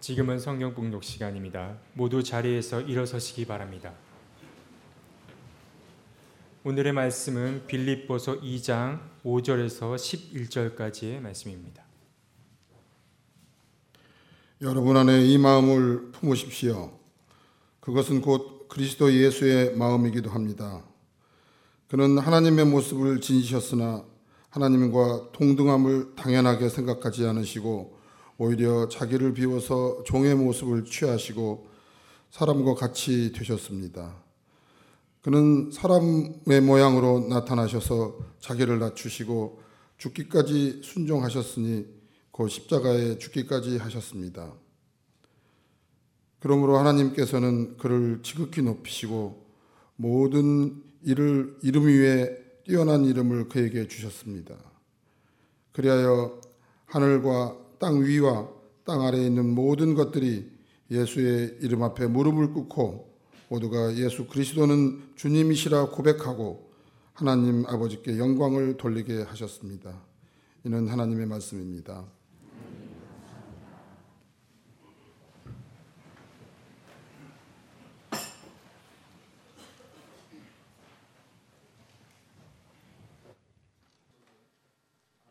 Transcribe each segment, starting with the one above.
지금은 성경 봉독 시간입니다. 모두 자리에서 일어서시기 바랍니다. 오늘의 말씀은 빌립보서 2장 5절에서 11절까지의 말씀입니다. 여러분 안에 이 마음을 품으십시오. 그것은 곧 그리스도 예수의 마음이기도 합니다. 그는 하나님의 모습을 지니셨으나 하나님과 동등함을 당연하게 생각하지 않으시고 오히려 자기를 비워서 종의 모습을 취하시고 사람과 같이 되셨습니다. 그는 사람의 모양으로 나타나셔서 자기를 낮추시고 죽기까지 순종하셨으니 곧 십자가에 죽기까지 하셨습니다. 그러므로 하나님께서는 그를 지극히 높이시고 모든 이를 이름 위에 뛰어난 이름을 그에게 주셨습니다. 그리하여 하늘과 땅 위와 땅 아래에 있는 모든 것들이 예수의 이름 앞에 무릎을 꿇고 모두가 예수 그리스도는 주님이시라 고백하고 하나님 아버지께 영광을 돌리게 하셨습니다. 이는 하나님의 말씀입니다.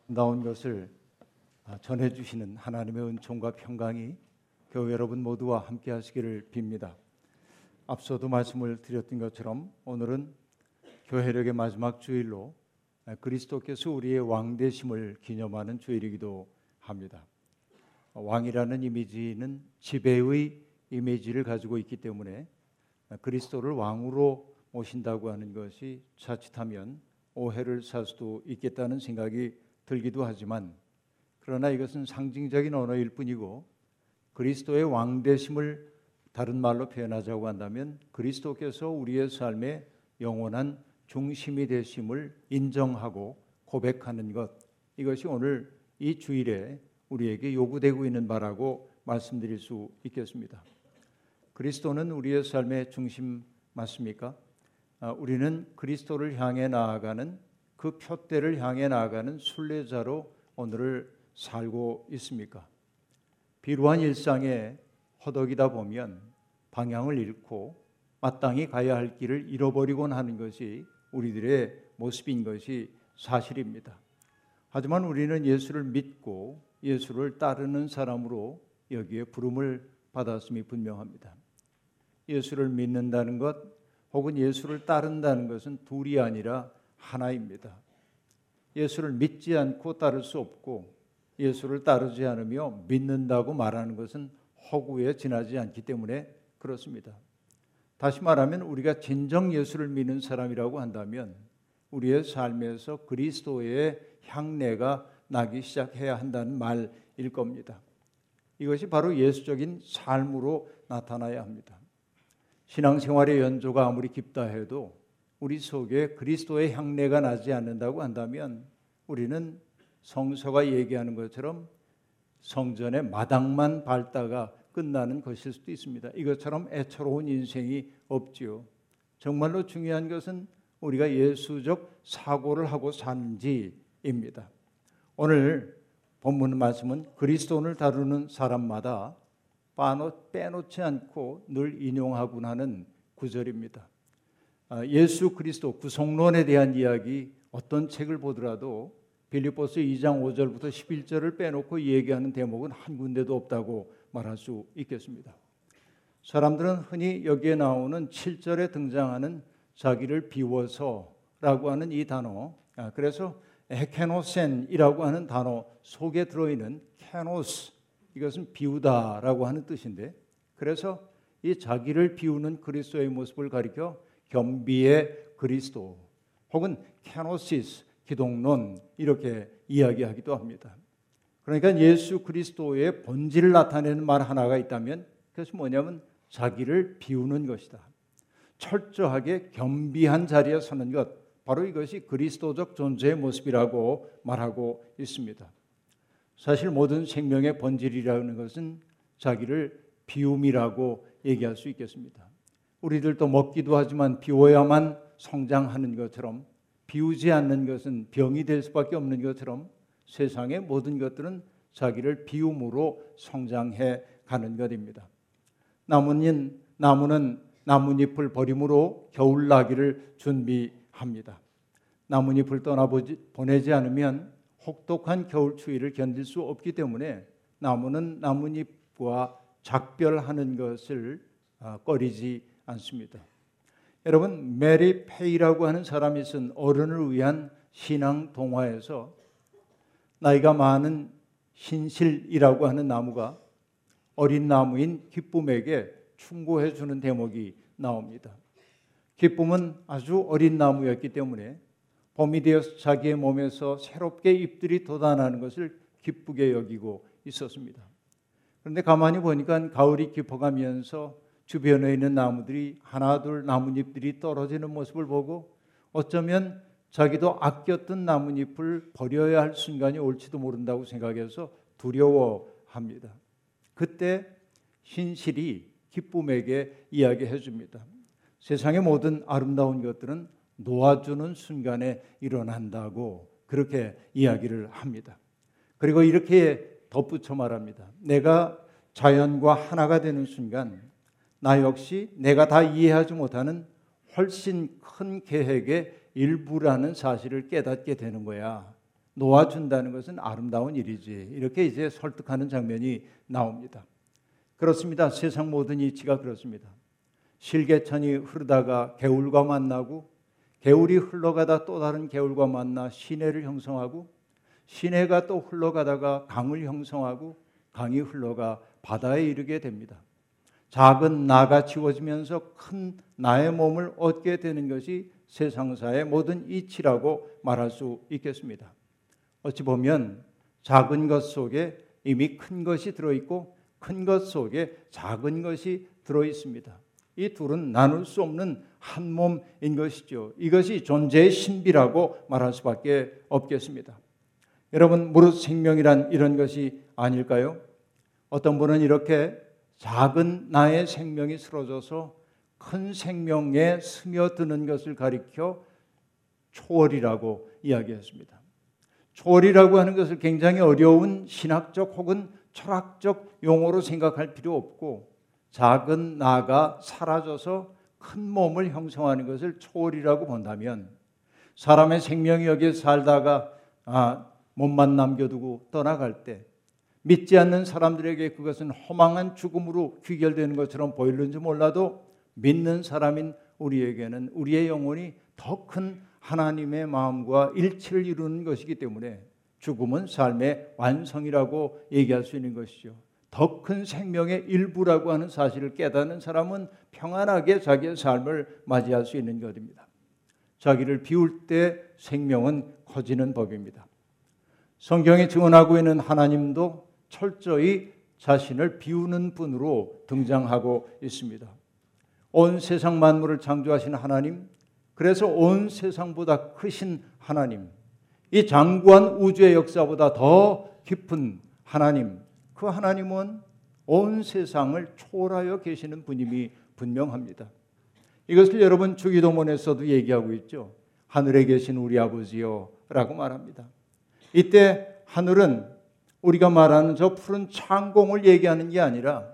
나온 것을 아, 전해주시는 하나님의 은총과 평강이 교회 여러분 모두와 함께 하시기를 빕니다. 앞서도 말씀을 드렸던 것처럼 오늘은 교회력의 마지막 주일로 그리스도께서 우리의 왕 되심을 기념하는 주일이기도 합니다. 왕이라는 이미지는 지배의 이미지를 가지고 있기 때문에 그리스도를 왕으로 모신다고 하는 것이 자칫하면 오해를 살 수도 있겠다는 생각이 들기도 하지만 그러나 이것은 상징적인 언어일 뿐이고 그리스도의 왕되심을 다른 말로 표현하자고 한다면 그리스도께서 우리의 삶의 영원한 중심이 되심을 인정하고 고백하는 것 이것이 오늘 이 주일에 우리에게 요구되고 있는 바라고 말씀드릴 수 있겠습니다. 그리스도는 우리의 삶의 중심 맞습니까? 아, 우리는 그리스도를 향해 나아가는 그 표대를 향해 나아가는 순례자로 오늘을 살고 있습니까? 비루한 일상에 허덕이다 보면 방향을 잃고 마땅히 가야 할 길을 잃어버리곤 하는 것이 우리들의 모습인 것이 사실입니다. 하지만 우리는 예수를 믿고 예수를 따르는 사람으로 여기에 부름을 받았음이 분명합니다. 예수를 믿는다는 것 혹은 예수를 따른다는 것은 둘이 아니라 하나입니다. 예수를 믿지 않고 따를 수 없고 예수를 따르지 않으며 믿는다고 말하는 것은 허구에 지나지 않기 때문에 그렇습니다. 다시 말하면 우리가 진정 예수를 믿는 사람이라고 한다면 우리의 삶에서 그리스도의 향내가 나기 시작해야 한다는 말일 겁니다. 이것이 바로 예수적인 삶으로 나타나야 합니다. 신앙생활의 연조가 아무리 깊다 해도 우리 속에 그리스도의 향내가 나지 않는다고 한다면 우리는 성서가 얘기하는 것처럼 성전의 마당만 밟다가 끝나는 것일 수도 있습니다. 이것처럼 애처로운 인생이 없지요. 정말로 중요한 것은 우리가 예수적 사고를 하고 사는지입니다. 오늘 본문 말씀은 그리스도를 다루는 사람마다 빼놓 지 않고 늘 인용하곤 하는 구절입니다. 아, 예수 그리스도 구속론에 대한 이야기 어떤 책을 보더라도 빌립보스 2장 5절부터 11절을 빼놓고 얘기하는 대목은 한 군데도 없다고 말할 수 있겠습니다. 사람들은 흔히 여기에 나오는 7절에 등장하는 자기를 비워서라고 하는 이 단어, 아, 그래서 에케노센이라고 하는 단어 속에 들어있는 케노스 이것은 비우다라고 하는 뜻인데, 그래서 이 자기를 비우는 그리스도의 모습을 가리켜 겸비의 그리스도 혹은 케노시스 기독론 이렇게 이야기하기도 합니다. 그러니까 예수 그리스도의 본질을 나타내는 말 하나가 있다면 그것이 뭐냐면 자기를 비우는 것이다. 철저하게 겸비한 자리에 서는 것 바로 이것이 그리스도적 존재의 모습이라고 말하고 있습니다. 사실 모든 생명의 본질이라는 것은 자기를 비움이라고 얘기할 수 있겠습니다. 우리들도 먹기도 하지만 비워야만 성장하는 것처럼 비우지 않는 것은 병이 될 수밖에 없는 것처럼 세상의 모든 것들은 자기를 비움으로 성장해 가는 것입니다. 나무는 나무는 나뭇잎을 버림으로 겨울나기를 준비합니다. 나뭇잎을 떠나보내지 않으면 혹독한 겨울 추위를 견딜 수 없기 때문에 나무는 나뭇잎과 작별하는 것을 아, 꺼리지 않습니다. 여러분 메리 페이라고 하는 사람이 쓴 어른을 위한 신앙 동화에서 나이가 많은 신실이라고 하는 나무가 어린 나무인 기쁨에게 충고해 주는 대목이 나옵니다. 기쁨은 아주 어린 나무였기 때문에 봄이 되어서 자기의 몸에서 새롭게 잎들이 돋아나는 것을 기쁘게 여기고 있었습니다. 그런데 가만히 보니까 가을이 깊어가면서 주변에 있는 나무들이 하나 둘 나뭇잎들이 떨어지는 모습을 보고 어쩌면 자기도 아꼈던 나뭇잎을 버려야 할 순간이 올지도 모른다고 생각해서 두려워합니다. 그때 신실이 기쁨에게 이야기해 줍니다. 세상의 모든 아름다운 것들은 놓아주는 순간에 일어난다고 그렇게 이야기를 합니다. 그리고 이렇게 덧붙여 말합니다. 내가 자연과 하나가 되는 순간 나 역시 내가 다 이해하지 못하는 훨씬 큰 계획의 일부라는 사실을 깨닫게 되는 거야. 놓아준다는 것은 아름다운 일이지. 이렇게 이제 설득하는 장면이 나옵니다. 그렇습니다. 세상 모든 이치가 그렇습니다. 실개천이 흐르다가 개울과 만나고 개울이 흘러가다 또 다른 개울과 만나 시내를 형성하고 시내가 또 흘러가다가 강을 형성하고 강이 흘러가 바다에 이르게 됩니다. 작은 나가 지워지면서 큰 나의 몸을 얻게 되는 것이 세상사의 모든 이치라고 말할 수 있겠습니다. 어찌 보면 작은 것 속에 이미 큰 것이 들어있고 큰 것 속에 작은 것이 들어있습니다. 이 둘은 나눌 수 없는 한 몸인 것이죠. 이것이 존재의 신비라고 말할 수밖에 없겠습니다. 여러분, 무릇 생명이란 이런 것이 아닐까요? 어떤 분은 이렇게 작은 나의 생명이 쓰러져서 큰 생명에 스며드는 것을 가리켜 초월이라고 이야기했습니다. 초월이라고 하는 것을 굉장히 어려운 신학적 혹은 철학적 용어로 생각할 필요 없고 작은 나가 사라져서 큰 몸을 형성하는 것을 초월이라고 본다면 사람의 생명이 여기에 살다가 아, 몸만 남겨두고 떠나갈 때 믿지 않는 사람들에게 그것은 허망한 죽음으로 귀결되는 것처럼 보일는지 몰라도 믿는 사람인 우리에게는 우리의 영혼이 더 큰 하나님의 마음과 일치를 이루는 것이기 때문에 죽음은 삶의 완성이라고 얘기할 수 있는 것이죠. 더 큰 생명의 일부라고 하는 사실을 깨닫는 사람은 평안하게 자기의 삶을 맞이할 수 있는 것입니다. 자기를 비울 때 생명은 커지는 법입니다. 성경에 증언하고 있는 하나님도 철저히 자신을 비우는 분으로 등장하고 있습니다. 온 세상 만물을 창조하신 하나님, 그래서 온 세상보다 크신 하나님, 이 장구한 우주의 역사보다 더 깊은 하나님, 그 하나님은 온 세상을 초월하여 계시는 분임이 분명합니다. 이것을 여러분 주기도문에서도 얘기하고 있죠. 하늘에 계신 우리 아버지요 라고 말합니다. 이때 하늘은 우리가 말하는 저 푸른 창공을 얘기하는 게 아니라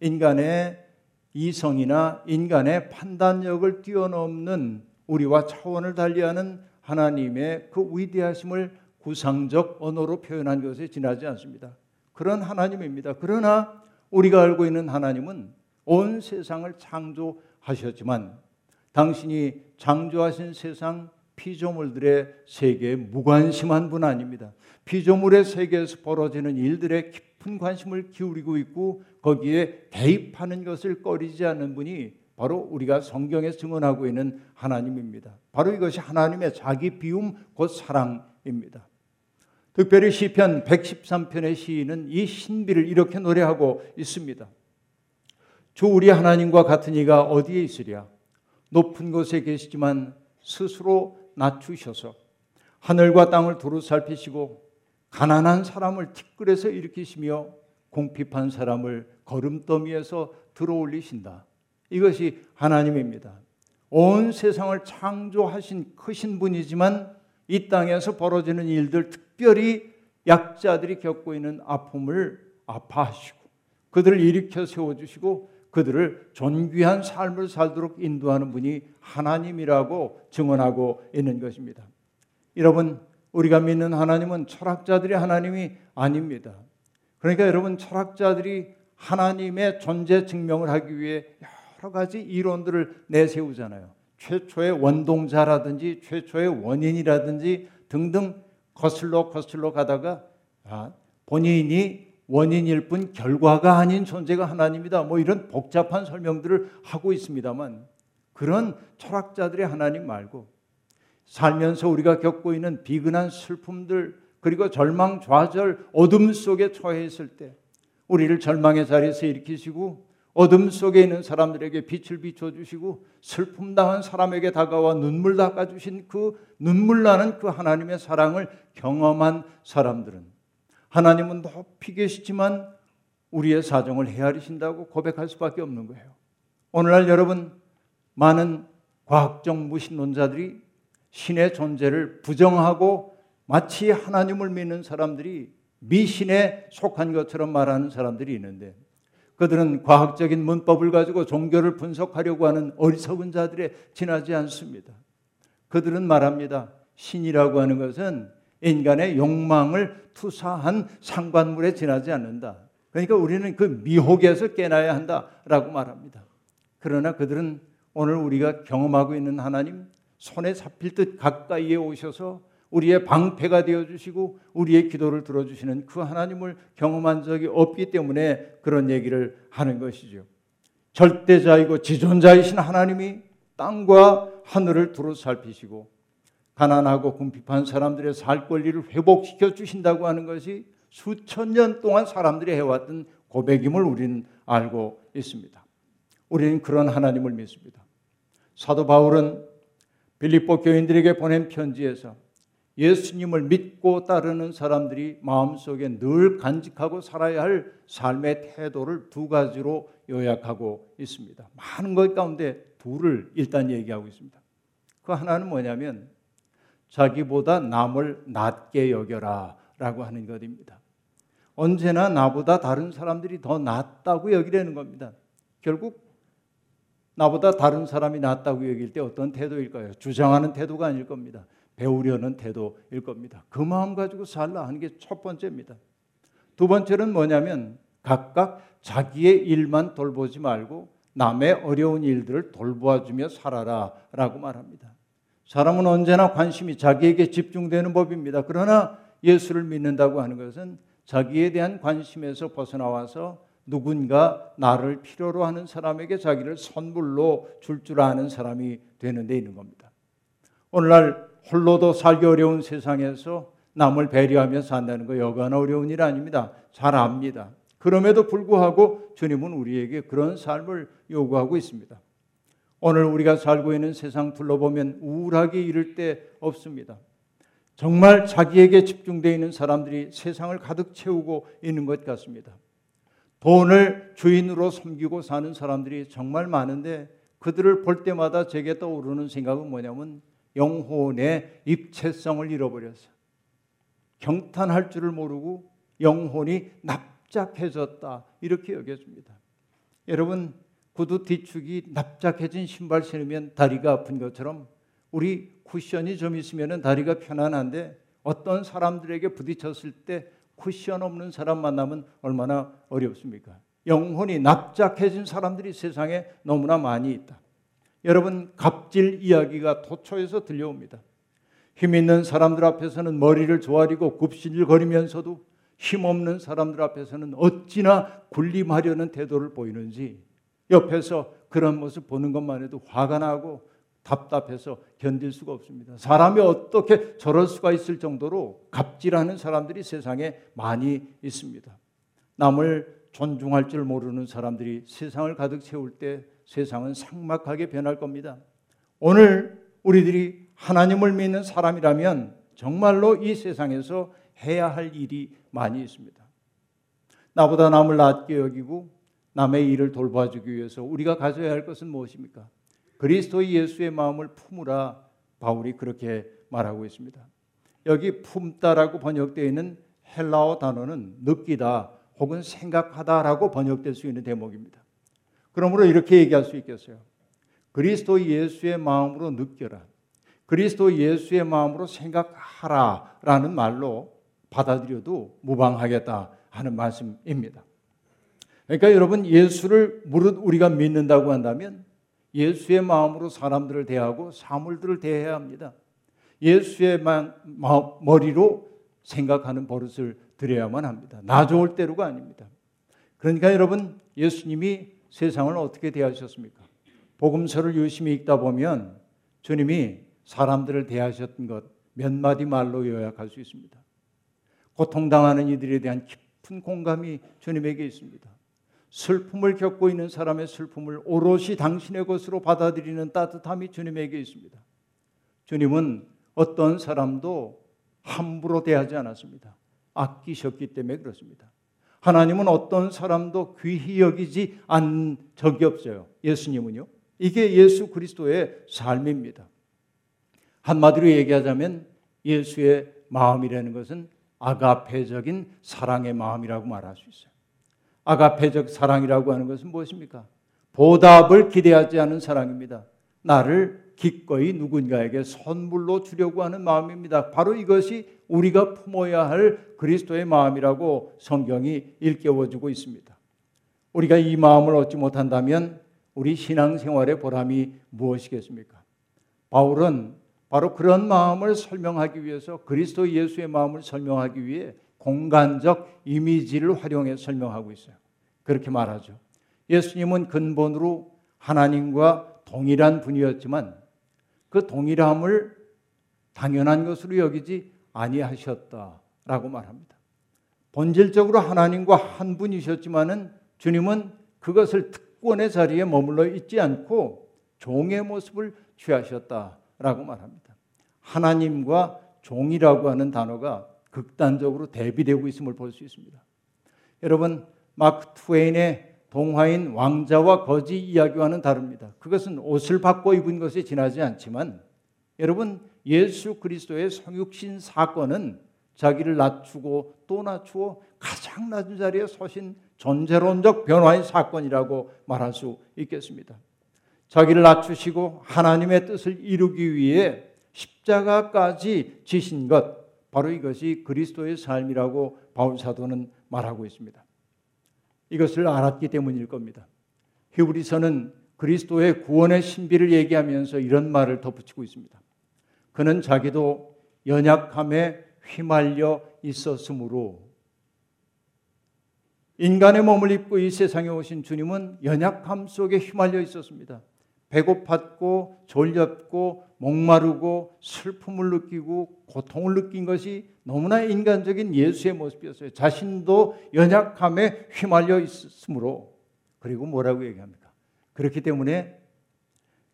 인간의 이성이나 인간의 판단력을 뛰어넘는 우리와 차원을 달리하는 하나님의 그 위대하심을 구상적 언어로 표현한 것에 지나지 않습니다. 그런 하나님입니다. 그러나 우리가 알고 있는 하나님은 온 세상을 창조하셨지만 당신이 창조하신 세상 피조물들의 세계에 무관심한 분 아닙니다. 피조물의 세계에서 벌어지는 일들에 깊은 관심을 기울이고 있고 거기에 개입하는 것을 꺼리지 않는 분이 바로 우리가 성경에 증언하고 있는 하나님입니다. 바로 이것이 하나님의 자기 비움 곧 사랑입니다. 특별히 시편 113편의 시인은 이 신비를 이렇게 노래하고 있습니다. 주 우리 하나님과 같은 이가 어디에 있으랴? 높은 곳에 계시지만 스스로 낮추셔서 하늘과 땅을 두루 살피시고 가난한 사람을 티끌에서 일으키시며 공핍한 사람을 걸음더미에서 들어올리신다. 이것이 하나님입니다. 온 세상을 창조하신 크신 분이지만 이 땅에서 벌어지는 일들 특별히 약자들이 겪고 있는 아픔을 아파하시고 그들을 일으켜 세워주시고 그들을 존귀한 삶을 살도록 인도하는 분이 하나님이라고 증언하고 있는 것입니다. 여러분, 우리가 믿는 하나님은 철학자들의 하나님이 아닙니다. 그러니까 여러분, 철학자들이 하나님의 존재 증명을 하기 위해 여러 가지 이론들을 내세우잖아요. 최초의 원동자라든지 최초의 원인이라든지 등등 거슬러 거슬러 가다가 아, 본인이 원인일 뿐 결과가 아닌 존재가 하나님이다. 뭐 이런 복잡한 설명들을 하고 있습니다만 그런 철학자들의 하나님 말고 살면서 우리가 겪고 있는 비근한 슬픔들 그리고 절망 좌절 어둠 속에 처해 있을 때 우리를 절망의 자리에서 일으키시고 어둠 속에 있는 사람들에게 빛을 비춰 주시고 슬픔 당한 사람에게 다가와 눈물 닦아 주신 그 눈물 나는 그 하나님의 사랑을 경험한 사람들은 하나님은 높이 계시지만 우리의 사정을 헤아리신다고 고백할 수밖에 없는 거예요. 오늘날 여러분 많은 과학적 무신론자들이 신의 존재를 부정하고 마치 하나님을 믿는 사람들이 미신에 속한 것처럼 말하는 사람들이 있는데 그들은 과학적인 문법을 가지고 종교를 분석하려고 하는 어리석은 자들에 지나지 않습니다. 그들은 말합니다. 신이라고 하는 것은 인간의 욕망을 투사한 상관물에 지나지 않는다. 그러니까 우리는 그 미혹에서 깨나야 한다라고 말합니다. 그러나 그들은 오늘 우리가 경험하고 있는 하나님 손에 잡힐 듯 가까이에 오셔서 우리의 방패가 되어 주시고 우리의 기도를 들어 주시는 그 하나님을 경험한 적이 없기 때문에 그런 얘기를 하는 것이죠. 절대자이고 지존자이신 하나님이 땅과 하늘을 두루 살피시고 가난하고 궁핍한 사람들의 살 권리를 회복시켜 주신다고 하는 것이 수천 년 동안 사람들이 해왔던 고백임을 우리는 알고 있습니다. 우리는 그런 하나님을 믿습니다. 사도 바울은 빌립보 교인들에게 보낸 편지에서 예수님을 믿고 따르는 사람들이 마음속에 늘 간직하고 살아야 할 삶의 태도를 두 가지로 요약하고 있습니다. 많은 것 가운데 둘을 일단 얘기하고 있습니다. 그 하나는 뭐냐면 자기보다 남을 낮게 여겨라 라고 하는 것입니다. 언제나 나보다 다른 사람들이 더 낫다고 여기려는 겁니다. 결국 나보다 다른 사람이 낫다고 여길 때 어떤 태도일까요? 주장하는 태도가 아닐 겁니다. 배우려는 태도일 겁니다. 그 마음 가지고 살라 하는 게 첫 번째입니다. 두 번째는 뭐냐면 각각 자기의 일만 돌보지 말고 남의 어려운 일들을 돌보아주며 살아라 라고 말합니다. 사람은 언제나 관심이 자기에게 집중되는 법입니다. 그러나 예수를 믿는다고 하는 것은 자기에 대한 관심에서 벗어나와서 누군가 나를 필요로 하는 사람에게 자기를 선물로 줄줄 아는 사람이 되는 데 있는 겁니다. 오늘날 홀로도 살기 어려운 세상에서 남을 배려하며 산다는 거 여간 어려운 일 아닙니다. 잘 압니다. 그럼에도 불구하고 주님은 우리에게 그런 삶을 요구하고 있습니다. 오늘 우리가 살고 있는 세상 둘러보면 우울하게 이를 데 없습니다. 정말 자기에게 집중되어 있는 사람들이 세상을 가득 채우고 있는 것 같습니다. 돈을 주인으로 섬기고 사는 사람들이 정말 많은데 그들을 볼 때마다 제게 떠오르는 생각은 뭐냐면 영혼의 입체성을 잃어버렸어. 경탄할 줄을 모르고 영혼이 납작해졌다. 이렇게 여겨집니다. 여러분, 구두 뒤축이 납작해진 신발 신으면 다리가 아픈 것처럼 우리 쿠션이 좀 있으면 다리가 편안한데 어떤 사람들에게 부딪혔을 때 쿠션 없는 사람 만나면 얼마나 어렵습니까? 영혼이 납작해진 사람들이 세상에 너무나 많이 있다. 여러분 갑질 이야기가 도처에서 들려옵니다. 힘 있는 사람들 앞에서는 머리를 조아리고 굽실거리면서도 힘 없는 사람들 앞에서는 어찌나 군림하려는 태도를 보이는지 옆에서 그런 모습 보는 것만 해도 화가 나고 답답해서 견딜 수가 없습니다. 사람이 어떻게 저럴 수가 있을 정도로 갑질하는 사람들이 세상에 많이 있습니다. 남을 존중할 줄 모르는 사람들이 세상을 가득 채울 때 세상은 삭막하게 변할 겁니다. 오늘 우리들이 하나님을 믿는 사람이라면 정말로 이 세상에서 해야 할 일이 많이 있습니다. 나보다 남을 낮게 여기고 남의 일을 돌봐주기 위해서 우리가 가져야 할 것은 무엇입니까? 그리스도 예수의 마음을 품으라 바울이 그렇게 말하고 있습니다. 여기 품다라고 번역되어 있는 헬라어 단어는 느끼다 혹은 생각하다라고 번역될 수 있는 대목입니다. 그러므로 이렇게 얘기할 수 있겠어요. 그리스도 예수의 마음으로 느껴라. 그리스도 예수의 마음으로 생각하라 라는 말로 받아들여도 무방하겠다 하는 말씀입니다. 그러니까 여러분 예수를 무릇 우리가 믿는다고 한다면 예수의 마음으로 사람들을 대하고 사물들을 대해야 합니다. 예수의 머리로 생각하는 버릇을 들여야만 합니다. 나 좋을 대로가 아닙니다. 그러니까 여러분 예수님이 세상을 어떻게 대하셨습니까? 복음서를 열심히 읽다 보면 주님이 사람들을 대하셨던 것 몇 마디 말로 요약할 수 있습니다. 고통당하는 이들에 대한 깊은 공감이 주님에게 있습니다. 슬픔을 겪고 있는 사람의 슬픔을 오롯이 당신의 것으로 받아들이는 따뜻함이 주님에게 있습니다. 주님은 어떤 사람도 함부로 대하지 않았습니다. 아끼셨기 때문에 그렇습니다. 하나님은 어떤 사람도 귀히 여기지 않은 적이 없어요. 예수님은요. 이게 예수 그리스도의 삶입니다. 한마디로 얘기하자면 예수의 마음이라는 것은 아가페적인 사랑의 마음이라고 말할 수 있어요. 아가페적 사랑이라고 하는 것은 무엇입니까? 보답을 기대하지 않은 사랑입니다. 나를 기꺼이 누군가에게 선물로 주려고 하는 마음입니다. 바로 이것이 우리가 품어야 할 그리스도의 마음이라고 성경이 일깨워주고 있습니다. 우리가 이 마음을 얻지 못한다면 우리 신앙생활의 보람이 무엇이겠습니까? 바울은 바로 그런 마음을 설명하기 위해서 그리스도 예수의 마음을 설명하기 위해 공간적 이미지를 활용해 설명하고 있어요. 그렇게 말하죠. 예수님은 근본으로 하나님과 동일한 분이었지만 그 동일함을 당연한 것으로 여기지 아니하셨다라고 말합니다. 본질적으로 하나님과 한 분이셨지만은 주님은 그것을 특권의 자리에 머물러 있지 않고 종의 모습을 취하셨다라고 말합니다. 하나님과 종이라고 하는 단어가 극단적으로 대비되고 있음을 볼 수 있습니다. 여러분 마크 트웨인의 동화인 왕자와 거지 이야기와는 다릅니다. 그것은 옷을 바꿔 입은 것에 지나지 않지만 여러분 예수 그리스도의 성육신 사건은 자기를 낮추고 또 낮추어 가장 낮은 자리에 서신 존재론적 변화의 사건이라고 말할 수 있겠습니다. 자기를 낮추시고 하나님의 뜻을 이루기 위해 십자가까지 지신 것 바로 이것이 그리스도의 삶이라고 바울 사도는 말하고 있습니다. 이것을 알았기 때문일 겁니다. 히브리서는 그리스도의 구원의 신비를 얘기하면서 이런 말을 덧붙이고 있습니다. 그는 자기도 연약함에 휘말려 있었으므로 인간의 몸을 입고 이 세상에 오신 주님은 연약함 속에 휘말려 있었습니다. 배고팠고 졸렸고 목마르고 슬픔을 느끼고 고통을 느낀 것이 너무나 인간적인 예수의 모습이었어요. 자신도 연약함에 휘말려 있으므로 그리고 뭐라고 얘기합니까? 그렇기 때문에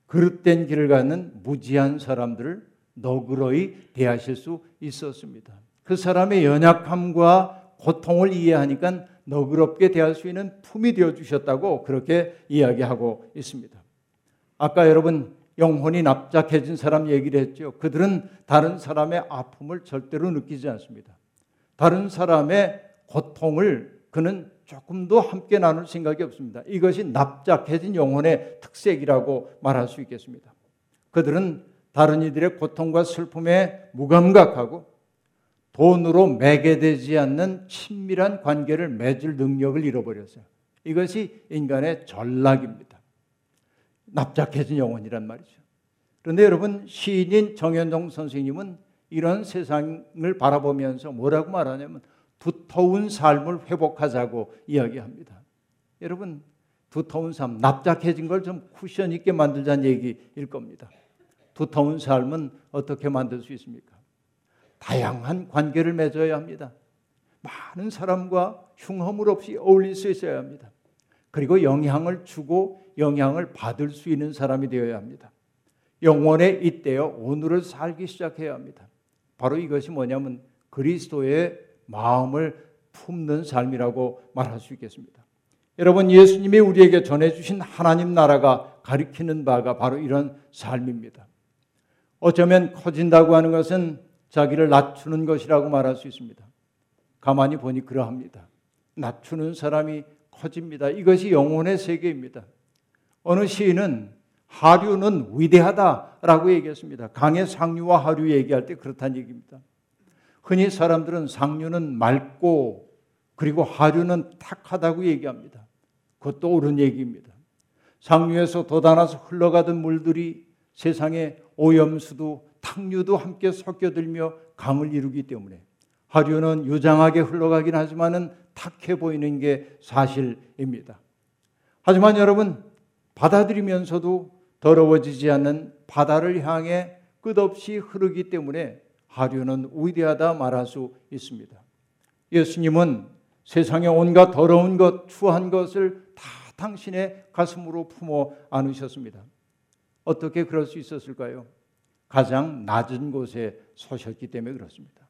그릇된 길을 가는 무지한 사람들을 너그러이 대하실 수 있었습니다. 그 사람의 연약함과 고통을 이해하니까 너그럽게 대할 수 있는 품이 되어 주셨다고 그렇게 이야기하고 있습니다. 아까 여러분 영혼이 납작해진 사람 얘기를 했죠. 그들은 다른 사람의 아픔을 절대로 느끼지 않습니다. 다른 사람의 고통을 그는 조금도 함께 나눌 생각이 없습니다. 이것이 납작해진 영혼의 특색이라고 말할 수 있겠습니다. 그들은 다른 이들의 고통과 슬픔에 무감각하고 돈으로 매개되지 않는 친밀한 관계를 맺을 능력을 잃어버렸어요. 이것이 인간의 전락입니다. 납작해진 영혼이란 말이죠. 그런데 여러분 시인인 정현종 선생님은 이런 세상을 바라보면서 뭐라고 말하냐면 두터운 삶을 회복하자고 이야기합니다. 여러분 두터운 삶, 납작해진 걸 좀 쿠션 있게 만들자는 얘기일 겁니다. 두터운 삶은 어떻게 만들 수 있습니까? 다양한 관계를 맺어야 합니다. 많은 사람과 흉허물 없이 어울릴 수 있어야 합니다. 그리고 영향을 주고 영향을 받을 수 있는 사람이 되어야 합니다. 영원에 잇대어 오늘을 살기 시작해야 합니다. 바로 이것이 뭐냐면 그리스도의 마음을 품는 삶이라고 말할 수 있겠습니다. 여러분 예수님이 우리에게 전해 주신 하나님 나라가 가리키는 바가 바로 이런 삶입니다. 어쩌면 커진다고 하는 것은 자기를 낮추는 것이라고 말할 수 있습니다. 가만히 보니 그러합니다. 낮추는 사람이 커집니다. 이것이 영혼의 세계입니다. 어느 시인은 하류는 위대하다라고 얘기했습니다. 강의 상류와 하류 얘기할 때 그렇다는 얘기입니다. 흔히 사람들은 상류는 맑고 그리고 하류는 탁하다고 얘기합니다. 그것도 옳은 얘기입니다. 상류에서 돋아나서 흘러가던 물들이 세상에 오염수도 탕류도 함께 섞여들며 강을 이루기 때문에 하류는 유장하게 흘러가긴 하지만은 탁해 보이는 게 사실입니다. 하지만 여러분 받아들이면서도 더러워지지 않는 바다를 향해 끝없이 흐르기 때문에 하류는 위대하다 말할 수 있습니다. 예수님은 세상의 온갖 더러운 것, 추한 것을 다 당신의 가슴으로 품어 안으셨습니다. 어떻게 그럴 수 있었을까요? 가장 낮은 곳에 서셨기 때문에 그렇습니다.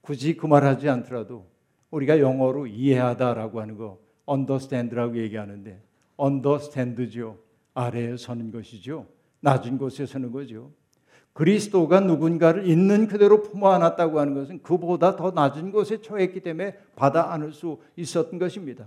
굳이 그 말하지 않더라도 우리가 영어로 이해하다라고 하는 거 understand라고 얘기하는데 understand죠. 아래에 서는 것이죠. 낮은 곳에 서는 거죠. 그리스도가 누군가를 있는 그대로 품어 안았다고 하는 것은 그보다 더 낮은 곳에 처했기 때문에 받아 안을 수 있었던 것입니다.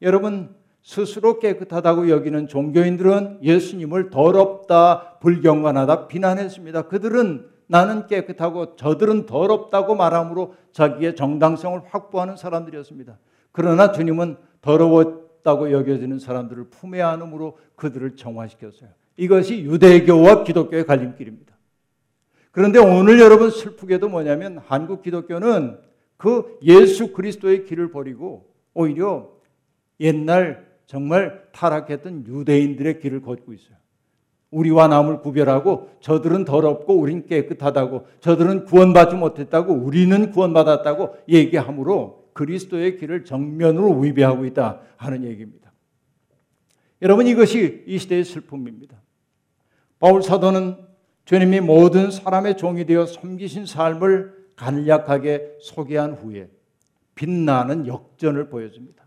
여러분 스스로 깨끗하다고 여기는 종교인들은 예수님을 더럽다, 불경건하다 비난했습니다. 그들은 나는 깨끗하고 저들은 더럽다고 말함으로 자기의 정당성을 확보하는 사람들이었습니다. 그러나 주님은 더러웠다고 여겨지는 사람들을 품에 안음으로 그들을 정화시켰어요. 이것이 유대교와 기독교의 갈림길입니다. 그런데 오늘 여러분 슬프게도 뭐냐면 한국 기독교는 그 예수 그리스도의 길을 버리고 오히려 옛날 정말 타락했던 유대인들의 길을 걷고 있어요. 우리와 남을 구별하고 저들은 더럽고 우린 깨끗하다고 저들은 구원받지 못했다고 우리는 구원받았다고 얘기함으로 그리스도의 길을 정면으로 위배하고 있다 하는 얘기입니다. 여러분 이것이 이 시대의 슬픔입니다. 바울 사도는 주님이 모든 사람의 종이 되어 섬기신 삶을 간략하게 소개한 후에 빛나는 역전을 보여줍니다.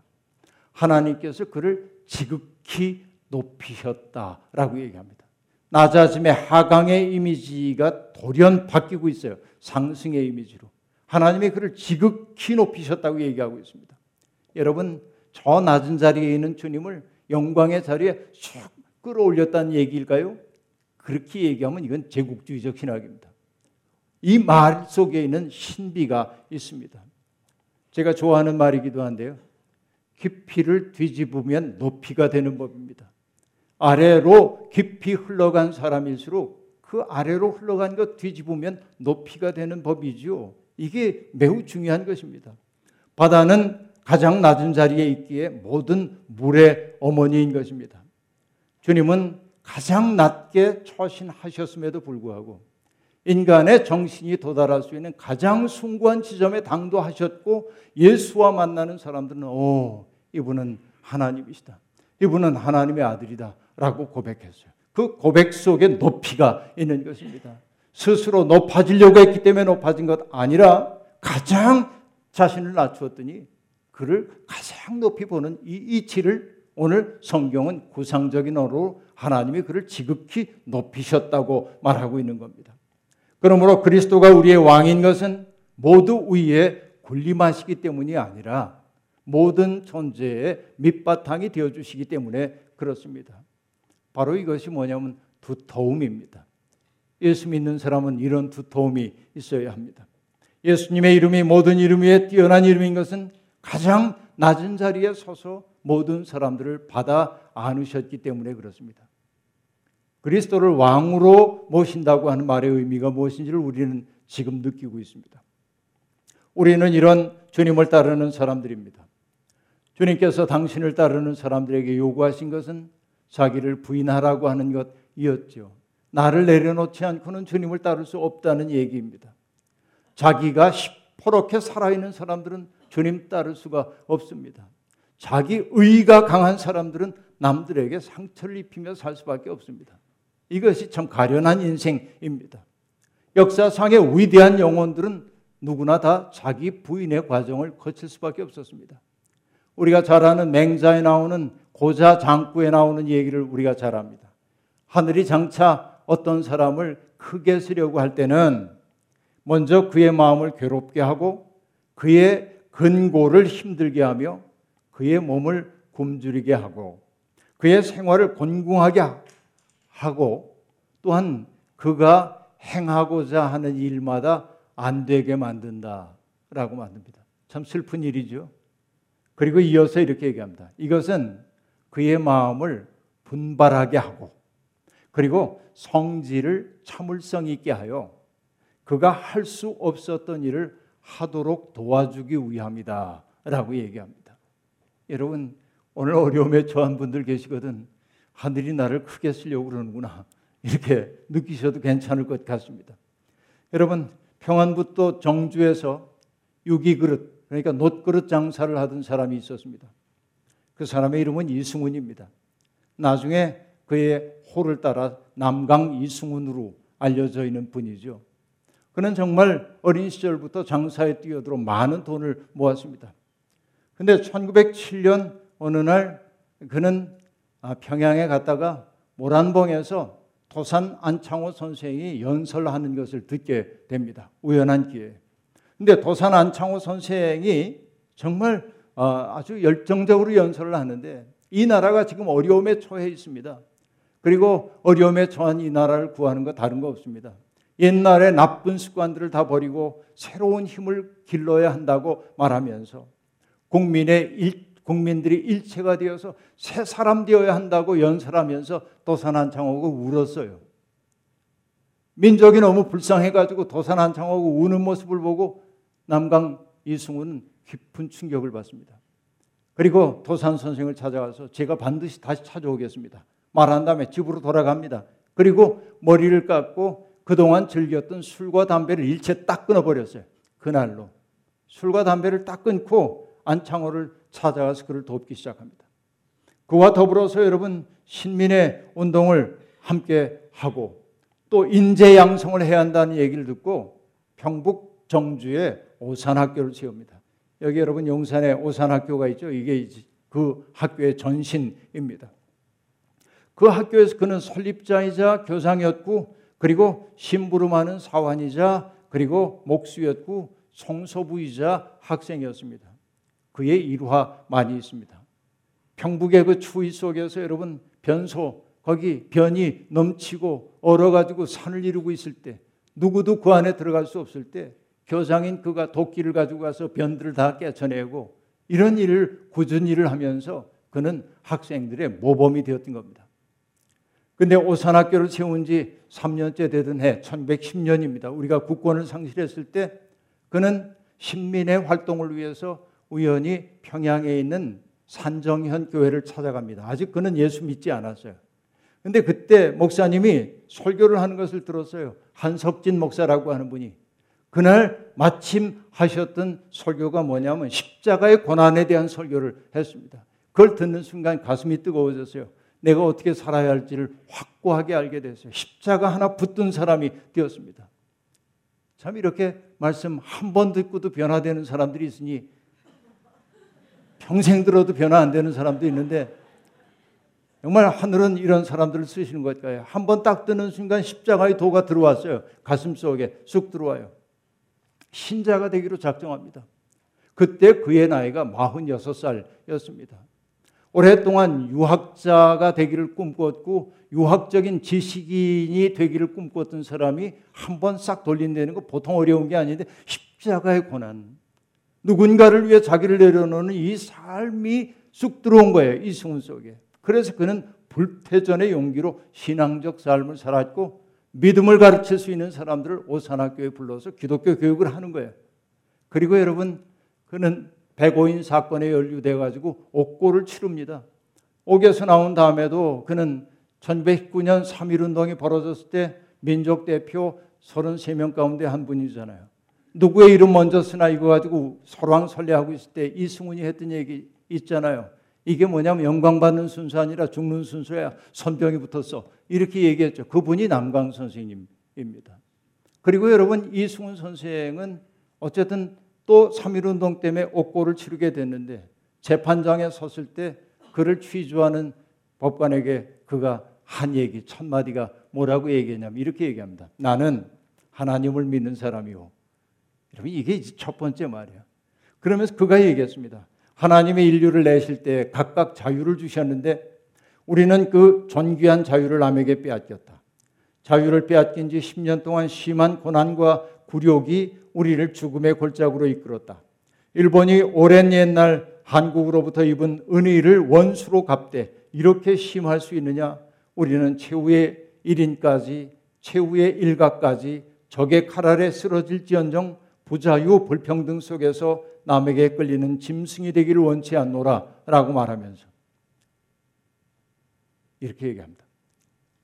하나님께서 그를 지극히 높이셨다라고 얘기합니다. 낮아짐의 하강의 이미지가 돌연 바뀌고 있어요. 상승의 이미지로. 하나님이 그를 지극히 높이셨다고 얘기하고 있습니다. 여러분, 저 낮은 자리에 있는 주님을 영광의 자리에 쑥 끌어올렸다는 얘기일까요? 그렇게 얘기하면 이건 제국주의적 신학입니다. 이 말 속에 있는 신비가 있습니다. 제가 좋아하는 말이기도 한데요. 깊이를 뒤집으면 높이가 되는 법입니다. 아래로 깊이 흘러간 사람일수록 그 아래로 흘러간 것 뒤집으면 높이가 되는 법이지요. 이게 매우 중요한 것입니다. 바다는 가장 낮은 자리에 있기에 모든 물의 어머니인 것입니다. 주님은 가장 낮게 처신하셨음에도 불구하고 인간의 정신이 도달할 수 있는 가장 숭고한 지점에 당도하셨고 예수와 만나는 사람들은 오 이분은 하나님이시다. 이분은 하나님의 아들이다. 라고 고백했어요. 그 고백 속에 높이가 있는 것입니다. 스스로 높아지려고 했기 때문에 높아진 것 아니라 가장 자신을 낮추었더니 그를 가장 높이 보는 이 이치를 오늘 성경은 구상적인 어로 하나님이 그를 지극히 높이셨다고 말하고 있는 겁니다. 그러므로 그리스도가 우리의 왕인 것은 모두 위에 군림하시기 때문이 아니라 모든 존재의 밑바탕이 되어 주시기 때문에 그렇습니다. 바로 이것이 뭐냐면 두터움입니다. 예수 믿는 사람은 이런 두터움이 있어야 합니다. 예수님의 이름이 모든 이름 위에 뛰어난 이름인 것은 가장 낮은 자리에 서서 모든 사람들을 받아 안으셨기 때문에 그렇습니다. 그리스도를 왕으로 모신다고 하는 말의 의미가 무엇인지를 우리는 지금 느끼고 있습니다. 우리는 이런 주님을 따르는 사람들입니다. 주님께서 당신을 따르는 사람들에게 요구하신 것은 자기를 부인하라고 하는 것이었죠. 나를 내려놓지 않고는 주님을 따를 수 없다는 얘기입니다. 자기가 시퍼렇게 살아있는 사람들은 주님 따를 수가 없습니다. 자기 의가 강한 사람들은 남들에게 상처를 입히며 살 수밖에 없습니다. 이것이 참 가련한 인생입니다. 역사상의 위대한 영혼들은 누구나 다 자기 부인의 과정을 거칠 수밖에 없었습니다. 우리가 잘 아는 맹자에 나오는 고자 장구에 나오는 얘기를 우리가 잘 압니다. 하늘이 장차 어떤 사람을 크게 쓰려고 할 때는 먼저 그의 마음을 괴롭게 하고 그의 근고를 힘들게 하며 그의 몸을 굶주리게 하고 그의 생활을 곤궁하게 하고 또한 그가 행하고자 하는 일마다 안 되게 만든다라고 만듭니다. 참 슬픈 일이죠. 그리고 이어서 이렇게 얘기합니다. 이것은 그의 마음을 분발하게 하고 그리고 성질을 참을성 있게 하여 그가 할 수 없었던 일을 하도록 도와주기 위함이다. 라고 얘기합니다. 여러분, 오늘 어려움에 처한 분들 계시거든. 하늘이 나를 크게 쓰려고 그러는구나. 이렇게 느끼셔도 괜찮을 것 같습니다. 여러분, 평안북도 정주에서 유기그릇, 그러니까 놋그릇 장사를 하던 사람이 있었습니다. 그 사람의 이름은 이승훈입니다. 나중에 그의 호를 따라 남강 이승훈으로 알려져 있는 분이죠. 그는 정말 어린 시절부터 장사에 뛰어들어 많은 돈을 모았습니다. 근데 1907년 어느 날 그는 아, 평양에 갔다가 모란봉에서 도산 안창호 선생이 연설하는 것을 듣게 됩니다. 우연한 기회에. 근데 도산 안창호 선생이 정말 아, 아주 열정적으로 연설을 하는데 이 나라가 지금 어려움에 처해 있습니다. 그리고 어려움에 처한 이 나라를 구하는 거 다른 거 없습니다. 옛날의 나쁜 습관들을 다 버리고 새로운 힘을 길러야 한다고 말하면서 국민의 일, 국민들이 일체가 되어서 새 사람 되어야 한다고 연설하면서 도산한창하고 울었어요. 민족이 너무 불쌍해가지고 도산한창하고 우는 모습을 보고 남강 이승우는 깊은 충격을 받습니다. 그리고 도산 선생을 찾아가서 제가 반드시 다시 찾아오겠습니다. 말한 다음에 집으로 돌아갑니다. 그리고 머리를 깎고 그동안 즐겼던 술과 담배를 일체 딱 끊어버렸어요. 그날로. 술과 담배를 딱 끊고 안창호를 찾아가서 그를 돕기 시작합니다. 그와 더불어서 여러분 신민의 운동을 함께 하고 또 인재 양성을 해야 한다는 얘기를 듣고 평북 정주에 오산학교를 세웁니다. 여기 여러분 용산에 오산학교가 있죠. 이게 그 학교의 전신입니다. 그 학교에서 그는 설립자이자 교장이었고 그리고 심부름하는 사환이자 그리고 목수였고 송소부이자 학생이었습니다. 그의 일화 많이 있습니다. 평북의 그 추위 속에서 여러분 변소 거기 변이 넘치고 얼어가지고 산을 이루고 있을 때 누구도 그 안에 들어갈 수 없을 때 교장인 그가 도끼를 가지고 가서 변들을 다 깨쳐내고 이런 일을 굳은 일을 하면서 그는 학생들의 모범이 되었던 겁니다. 근데 오산학교를 세운 지 3년째 되던 해 1110년입니다. 우리가 국권을 상실했을 때 그는 신민의 활동을 위해서 우연히 평양에 있는 산정현 교회를 찾아갑니다. 아직 그는 예수 믿지 않았어요. 근데 그때 목사님이 설교를 하는 것을 들었어요. 한석진 목사라고 하는 분이. 그날 마침 하셨던 설교가 뭐냐면 십자가의 고난에 대한 설교를 했습니다. 그걸 듣는 순간 가슴이 뜨거워졌어요. 내가 어떻게 살아야 할지를 확고하게 알게 됐어요. 십자가 하나 붙든 사람이 되었습니다. 참 이렇게 말씀 한 번 듣고도 변화되는 사람들이 있으니 평생 들어도 변화 안 되는 사람도 있는데 정말 하늘은 이런 사람들을 쓰시는 것까요. 한 번 딱 뜨는 순간 십자가의 도가 들어왔어요. 가슴 속에 쑥 들어와요. 신자가 되기로 작정합니다. 그때 그의 나이가 46살이었습니다. 오랫동안 유학자가 되기를 꿈꿨고 유학적인 지식인이 되기를 꿈꿨던 사람이 한 번 싹 돌린다는 거 보통 어려운 게 아닌데 십자가의 고난. 누군가를 위해 자기를 내려놓는 이 삶이 쑥 들어온 거예요. 이 승훈 속에. 그래서 그는 불태전의 용기로 신앙적 삶을 살았고 믿음을 가르칠 수 있는 사람들을 오산학교에 불러서 기독교 교육을 하는 거예요. 그리고 여러분 그는 백오인 사건에 연루돼 가지고 옥고를 치릅니다. 옥에서 나온 다음에도 그는 1109년 3.1 운동이 벌어졌을 때 민족 대표 33명 가운데 한 분이잖아요. 누구의 이름 먼저 쓰나 이거 가지고 설왕설래하고 있을 때 이승훈이 했던 얘기 있잖아요. 이게 뭐냐면 영광 받는 순서 아니라 죽는 순서야 선병이 붙었어. 이렇게 얘기했죠. 그분이 남강 선생님입니다. 그리고 여러분 이승훈 선생은 어쨌든 또 3.1운동 때문에 옥고를 치르게 됐는데 재판장에 섰을 때 그를 취조하는 법관에게 그가 한 얘기 첫 마디가 뭐라고 얘기했냐면 이렇게 얘기합니다. 나는 하나님을 믿는 사람이요. 여러분 이게 첫 번째 말이에요. 그러면서 그가 얘기했습니다. 하나님의 인류를 내실 때 각각 자유를 주셨는데 우리는 그 존귀한 자유를 남에게 빼앗겼다. 자유를 빼앗긴 지 10년 동안 심한 고난과 굴욕이 우리를 죽음의 골짜기로 이끌었다. 일본이 오랜 옛날 한국으로부터 입은 은혜를 원수로 갚되 이렇게 심할 수 있느냐? 우리는 최후의 1인까지 최후의 일각까지 적의 칼 아래 쓰러질지언정 부자유 불평등 속에서 남에게 끌리는 짐승이 되기를 원치 않노라 라고 말하면서 이렇게 얘기합니다.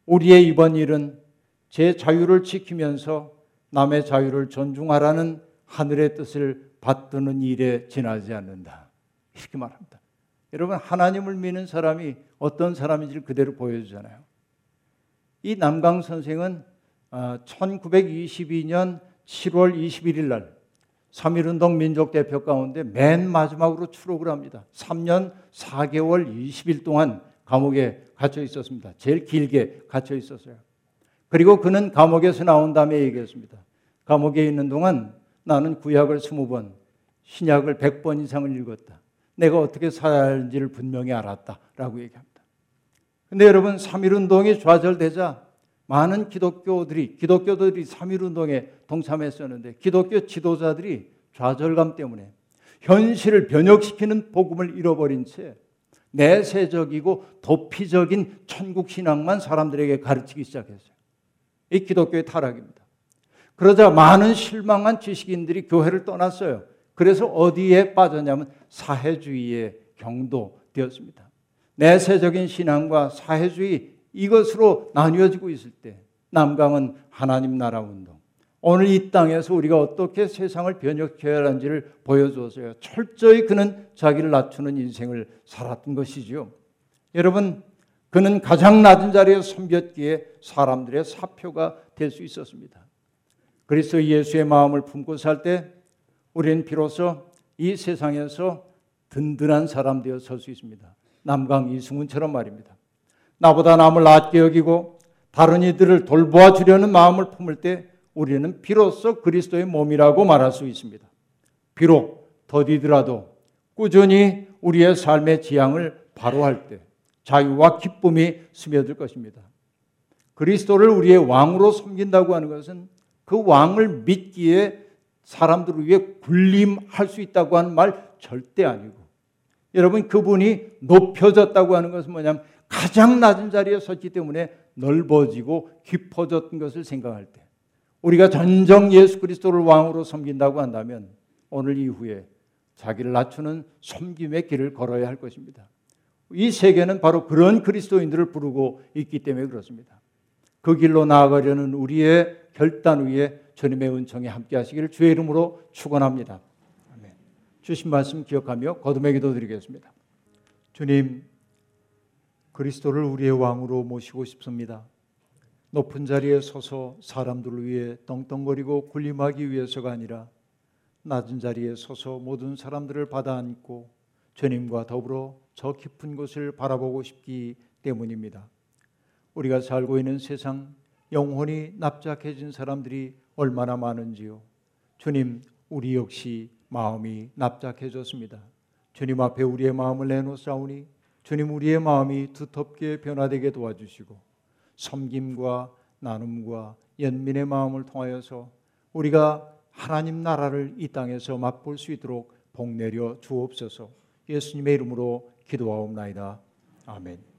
우리의 이번 일은 제 자유를 지키면서 남의 자유를 존중하라는 하늘의 뜻을 받드는 일에 지나지 않는다. 이렇게 말합니다. 여러분 하나님을 믿는 사람이 어떤 사람인지를 그대로 보여주잖아요. 이 남강 선생은 1922년 7월 21일 날 3.1운동 민족대표 가운데 맨 마지막으로 추록을 합니다. 3년 4개월 20일 동안 감옥에 갇혀 있었습니다. 제일 길게 갇혀 있었어요. 그리고 그는 감옥에서 나온 다음에 얘기했습니다. 감옥에 있는 동안 나는 구약을 20번, 신약을 100번 이상을 읽었다. 내가 어떻게 살지를 분명히 알았다 라고 얘기합니다. 근데 여러분 3.1운동이 좌절되자 많은 기독교들이 기독교들이 3.1 운동에 동참했었는데 기독교 지도자들이 좌절감 때문에 현실을 변혁시키는 복음을 잃어버린 채 내세적이고 도피적인 천국 신앙만 사람들에게 가르치기 시작했어요. 이 기독교의 타락입니다. 그러자 많은 실망한 지식인들이 교회를 떠났어요. 그래서 어디에 빠졌냐면 사회주의에 경도되었습니다. 내세적인 신앙과 사회주의 이것으로 나뉘어지고 있을 때 남강은 하나님 나라 운동. 오늘 이 땅에서 우리가 어떻게 세상을 변혁해야 하는지를 보여주었어요. 철저히 그는 자기를 낮추는 인생을 살았던 것이지요. 여러분, 그는 가장 낮은 자리에 섬겼기에 사람들의 사표가 될 수 있었습니다. 그리스도 예수의 마음을 품고 살 때 우리는 비로소 이 세상에서 든든한 사람 되어 설 수 있습니다. 남강 이승훈처럼 말입니다. 나보다 남을 낮게 여기고 다른 이들을 돌보아 주려는 마음을 품을 때 우리는 비로소 그리스도의 몸이라고 말할 수 있습니다. 비록 더디더라도 꾸준히 우리의 삶의 지향을 바로할 때 자유와 기쁨이 스며들 것입니다. 그리스도를 우리의 왕으로 섬긴다고 하는 것은 그 왕을 믿기에 사람들을 위해 군림할 수 있다고 하는 말 절대 아니고 여러분 그분이 높여졌다고 하는 것은 뭐냐면 가장 낮은 자리에 섰기 때문에 넓어지고 깊어졌던 것을 생각할 때 우리가 전정 예수 그리스도를 왕으로 섬긴다고 한다면 오늘 이후에 자기를 낮추는 섬김의 길을 걸어야 할 것입니다. 이 세계는 바로 그런 그리스도인들을 부르고 있기 때문에 그렇습니다. 그 길로 나아가려는 우리의 결단 위에 주님의 은총에 함께 하시기를 주의 이름으로 축원합니다. 주신 말씀 기억하며 거듭의 기도 드리겠습니다. 주님 그리스도를 우리의 왕으로 모시고 싶습니다. 높은 자리에 서서 사람들을 위해 떵떵거리고 군림하기 위해서가 아니라 낮은 자리에 서서 모든 사람들을 받아 안고 주님과 더불어 저 깊은 곳을 바라보고 싶기 때문입니다. 우리가 살고 있는 세상 영혼이 납작해진 사람들이 얼마나 많은지요. 주님, 우리 역시 마음이 납작해졌습니다. 주님 앞에 우리의 마음을 내놓사오니 주님 우리의 마음이 두텁게 변화되게 도와주시고 섬김과 나눔과 연민의 마음을 통하여서 우리가 하나님 나라를 이 땅에서 맛볼 수 있도록 복 내려 주옵소서. 예수님의 이름으로 기도하옵나이다. 아멘.